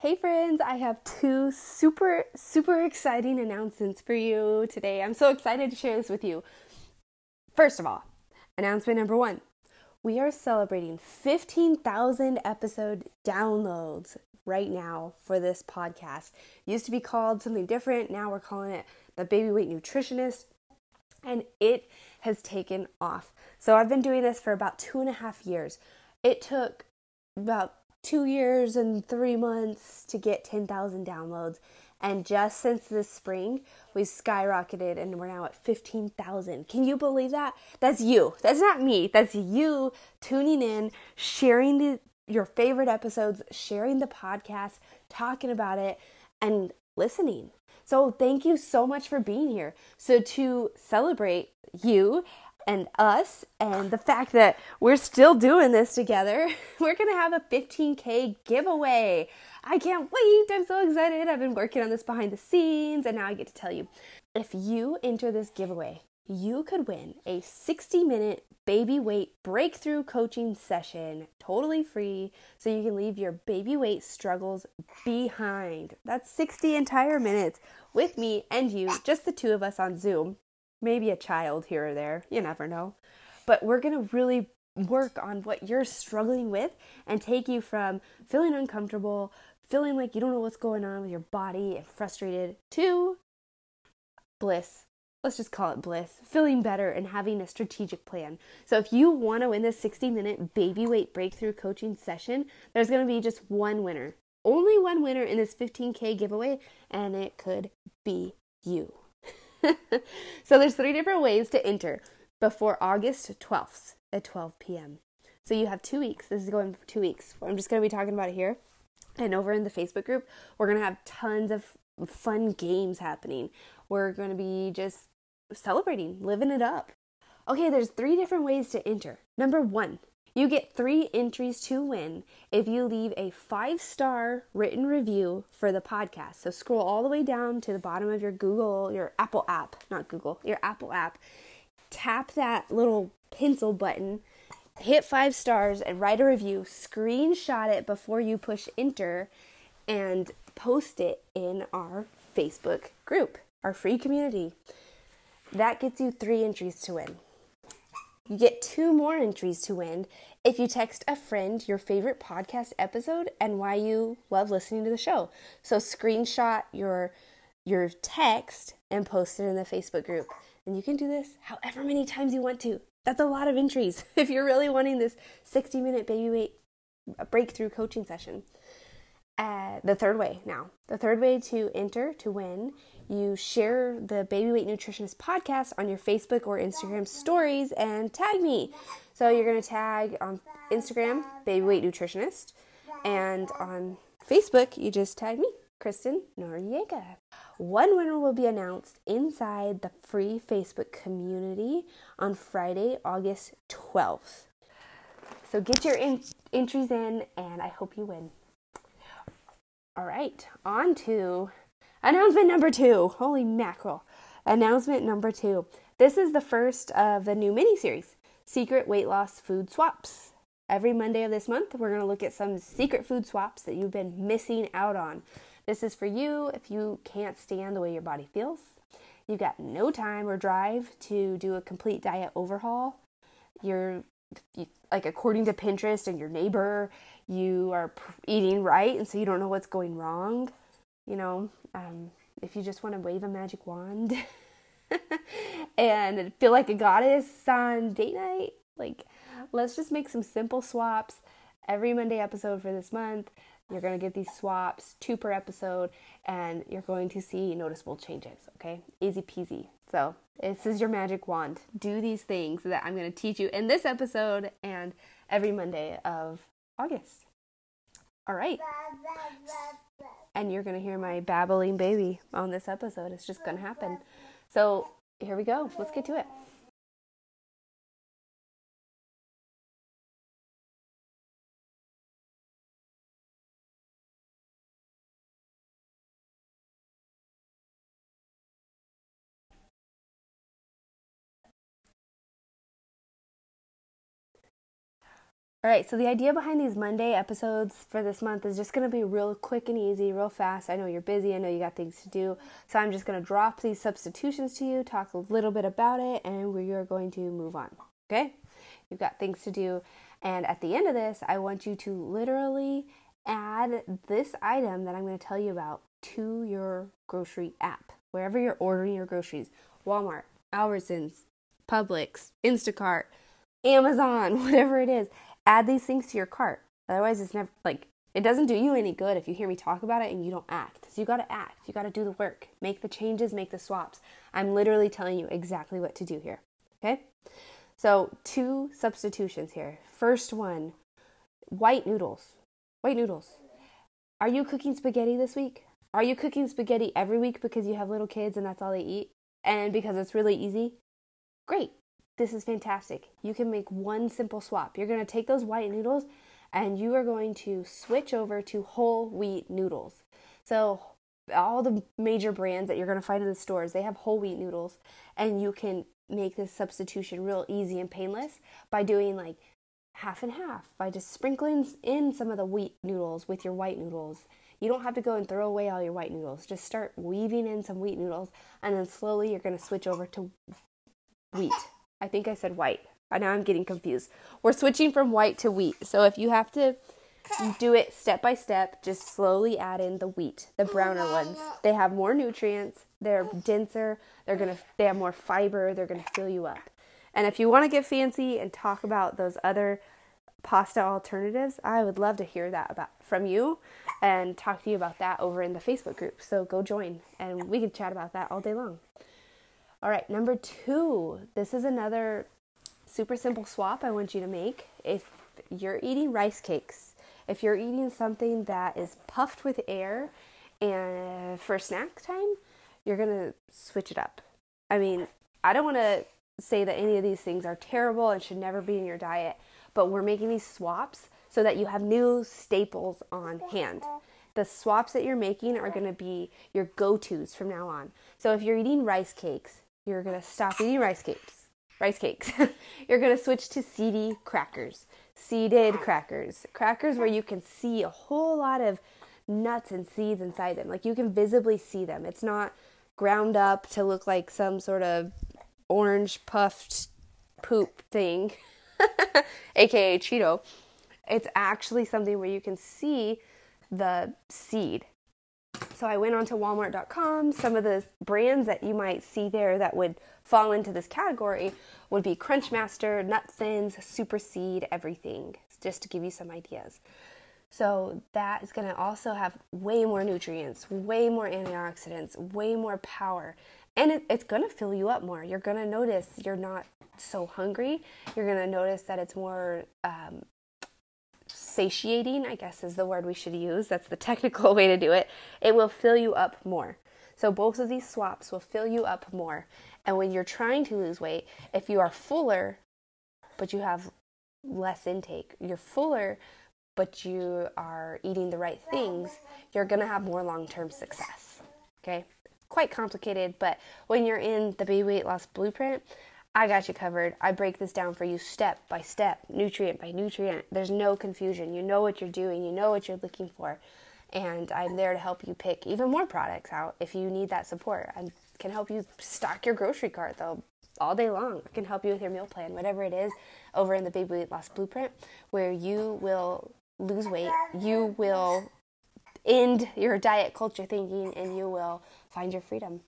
Hey friends, I have two super, super exciting announcements for you today. I'm so excited to share this with you. First of all, announcement number one we are celebrating 15,000 episode downloads right now for this podcast. It used to be called something different, now we're calling it the Baby Weight Nutritionist, and it has taken off. So I've been doing this for about two and a half years. It took about two years and three months to get 10,000 downloads. And just since this spring, we skyrocketed and we're now at 15,000. Can you believe that? That's you. That's not me. That's you tuning in, sharing the, your favorite episodes, sharing the podcast, talking about it, and listening. So, thank you so much for being here. So, to celebrate you and us and the fact that we're still doing this together, we're going to have a 15K giveaway. I can't wait. I'm so excited. I've been working on this behind the scenes and now I get to tell you. If you enter this giveaway, you could win a 60 minute baby weight breakthrough coaching session totally free so you can leave your baby weight struggles behind. That's 60 entire minutes with me and you, just the two of us on Zoom maybe a child here or there. You never know. But we're going to really work on what you're struggling with and take you from feeling uncomfortable, feeling like you don't know what's going on with your body and frustrated to bliss. Let's just call it bliss, feeling better and having a strategic plan. So, if you want to win this 60 minute baby weight breakthrough coaching session, there's going to be just one winner. Only one winner in this 15K giveaway, and it could be you. so there's three different ways to enter before August 12th at 12 p.m. So you have two weeks. This is going for two weeks. I'm just going to be talking about it here. And over in the Facebook group, we're going to have tons of fun games happening. We're going to be just celebrating, living it up. Okay, there's three different ways to enter. Number one, you get three entries to win if you leave a five star written review for the podcast. So scroll all the way down to the bottom of your Google, your Apple app, not Google, your Apple app. Tap that little pencil button, hit five stars, and write a review. Screenshot it before you push enter and post it in our Facebook group, our free community. That gets you three entries to win. You get two more entries to win if you text a friend your favorite podcast episode and why you love listening to the show. So screenshot your your text and post it in the Facebook group. And you can do this however many times you want to. That's a lot of entries if you're really wanting this 60 minute baby weight breakthrough coaching session. Uh, the third way now, the third way to enter to win you share the Baby Weight Nutritionist podcast on your Facebook or Instagram stories and tag me. So you're going to tag on Instagram, Baby Weight Nutritionist, and on Facebook, you just tag me, Kristen Noriega. One winner will be announced inside the free Facebook community on Friday, August 12th. So get your in- entries in, and I hope you win. All right, on to Announcement number two. Holy mackerel. Announcement number two. This is the first of the new mini series Secret Weight Loss Food Swaps. Every Monday of this month, we're going to look at some secret food swaps that you've been missing out on. This is for you if you can't stand the way your body feels. You've got no time or drive to do a complete diet overhaul. You're like according to Pinterest and your neighbor, you are eating right and so you don't know what's going wrong. You know, um, if you just want to wave a magic wand and feel like a goddess on date night, like let's just make some simple swaps every Monday episode for this month. You're going to get these swaps, two per episode, and you're going to see noticeable changes, okay? Easy peasy. So, this is your magic wand. Do these things that I'm going to teach you in this episode and every Monday of August. All right and you're going to hear my babbling baby on this episode. It's just going to happen. So here we go. Let's get to it. All right, so the idea behind these Monday episodes for this month is just going to be real quick and easy, real fast. I know you're busy, I know you got things to do. So I'm just going to drop these substitutions to you, talk a little bit about it, and we are going to move on. Okay? You've got things to do. And at the end of this, I want you to literally add this item that I'm going to tell you about to your grocery app, wherever you're ordering your groceries Walmart, Albertsons, Publix, Instacart, Amazon, whatever it is add these things to your cart. Otherwise, it's never like it doesn't do you any good if you hear me talk about it and you don't act. So you got to act. You got to do the work. Make the changes, make the swaps. I'm literally telling you exactly what to do here. Okay? So, two substitutions here. First one, white noodles. White noodles. Are you cooking spaghetti this week? Are you cooking spaghetti every week because you have little kids and that's all they eat and because it's really easy? Great. This is fantastic. You can make one simple swap. You're going to take those white noodles and you are going to switch over to whole wheat noodles. So, all the major brands that you're going to find in the stores, they have whole wheat noodles, and you can make this substitution real easy and painless by doing like half and half, by just sprinkling in some of the wheat noodles with your white noodles. You don't have to go and throw away all your white noodles. Just start weaving in some wheat noodles, and then slowly you're going to switch over to wheat. I think I said white. Now I'm getting confused. We're switching from white to wheat. So if you have to do it step by step, just slowly add in the wheat, the browner ones. They have more nutrients, they're denser, they're going to they have more fiber, they're going to fill you up. And if you want to get fancy and talk about those other pasta alternatives, I would love to hear that about from you and talk to you about that over in the Facebook group. So go join and we can chat about that all day long. All right, number two. This is another super simple swap I want you to make. If you're eating rice cakes, if you're eating something that is puffed with air and for snack time, you're going to switch it up. I mean, I don't want to say that any of these things are terrible and should never be in your diet, but we're making these swaps so that you have new staples on hand. The swaps that you're making are going to be your go tos from now on. So if you're eating rice cakes, you're going to stop eating rice cakes. Rice cakes. you're going to switch to seedy crackers. Seeded crackers. Crackers where you can see a whole lot of nuts and seeds inside them. Like you can visibly see them. It's not ground up to look like some sort of orange puffed poop thing, aka Cheeto. It's actually something where you can see the seed so I went onto walmart.com. Some of the brands that you might see there that would fall into this category would be Crunchmaster, Nut Thins, Super Seed, everything, just to give you some ideas. So that is going to also have way more nutrients, way more antioxidants, way more power, and it, it's going to fill you up more. You're going to notice you're not so hungry. You're going to notice that it's more um, satiating, I guess is the word we should use. That's the technical way to do it. It will fill you up more. So both of these swaps will fill you up more. And when you're trying to lose weight, if you are fuller but you have less intake, you're fuller but you are eating the right things, you're going to have more long-term success. Okay? Quite complicated, but when you're in the baby weight loss blueprint, I got you covered. I break this down for you step by step, nutrient by nutrient. There's no confusion. You know what you're doing, you know what you're looking for. And I'm there to help you pick even more products out if you need that support. I can help you stock your grocery cart though all day long. I can help you with your meal plan, whatever it is, over in the Baby Weight Loss Blueprint, where you will lose weight, you will end your diet culture thinking, and you will find your freedom.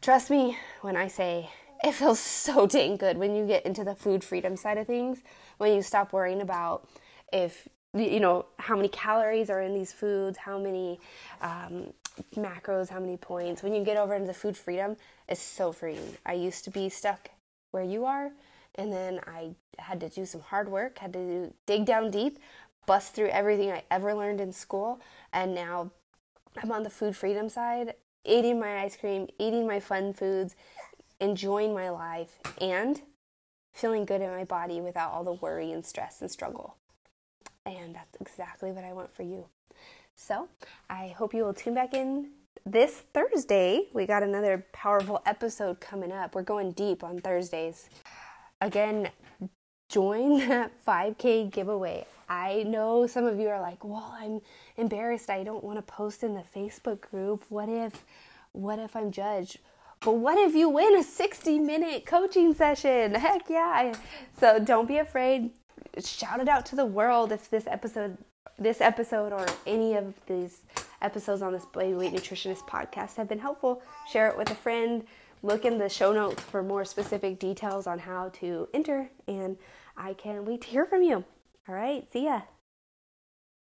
Trust me when I say it feels so dang good when you get into the food freedom side of things, when you stop worrying about if, you know, how many calories are in these foods, how many um, macros, how many points. When you get over into the food freedom, it's so freeing. I used to be stuck where you are, and then I had to do some hard work, had to do, dig down deep, bust through everything I ever learned in school, and now I'm on the food freedom side, eating my ice cream, eating my fun foods, enjoying my life, and feeling good in my body without all the worry and stress and struggle. And that's exactly what I want for you. So I hope you will tune back in this Thursday. We got another powerful episode coming up. We're going deep on Thursdays. Again, join that 5K giveaway. I know some of you are like, well, I'm embarrassed. I don't want to post in the Facebook group. What if, what if I'm judged? But what if you win a 60 minute coaching session? Heck yeah. So don't be afraid. Shout it out to the world if this episode, this episode or any of these episodes on this Baby Weight Nutritionist podcast have been helpful. Share it with a friend. Look in the show notes for more specific details on how to enter. And I can't wait to hear from you. All right. See ya.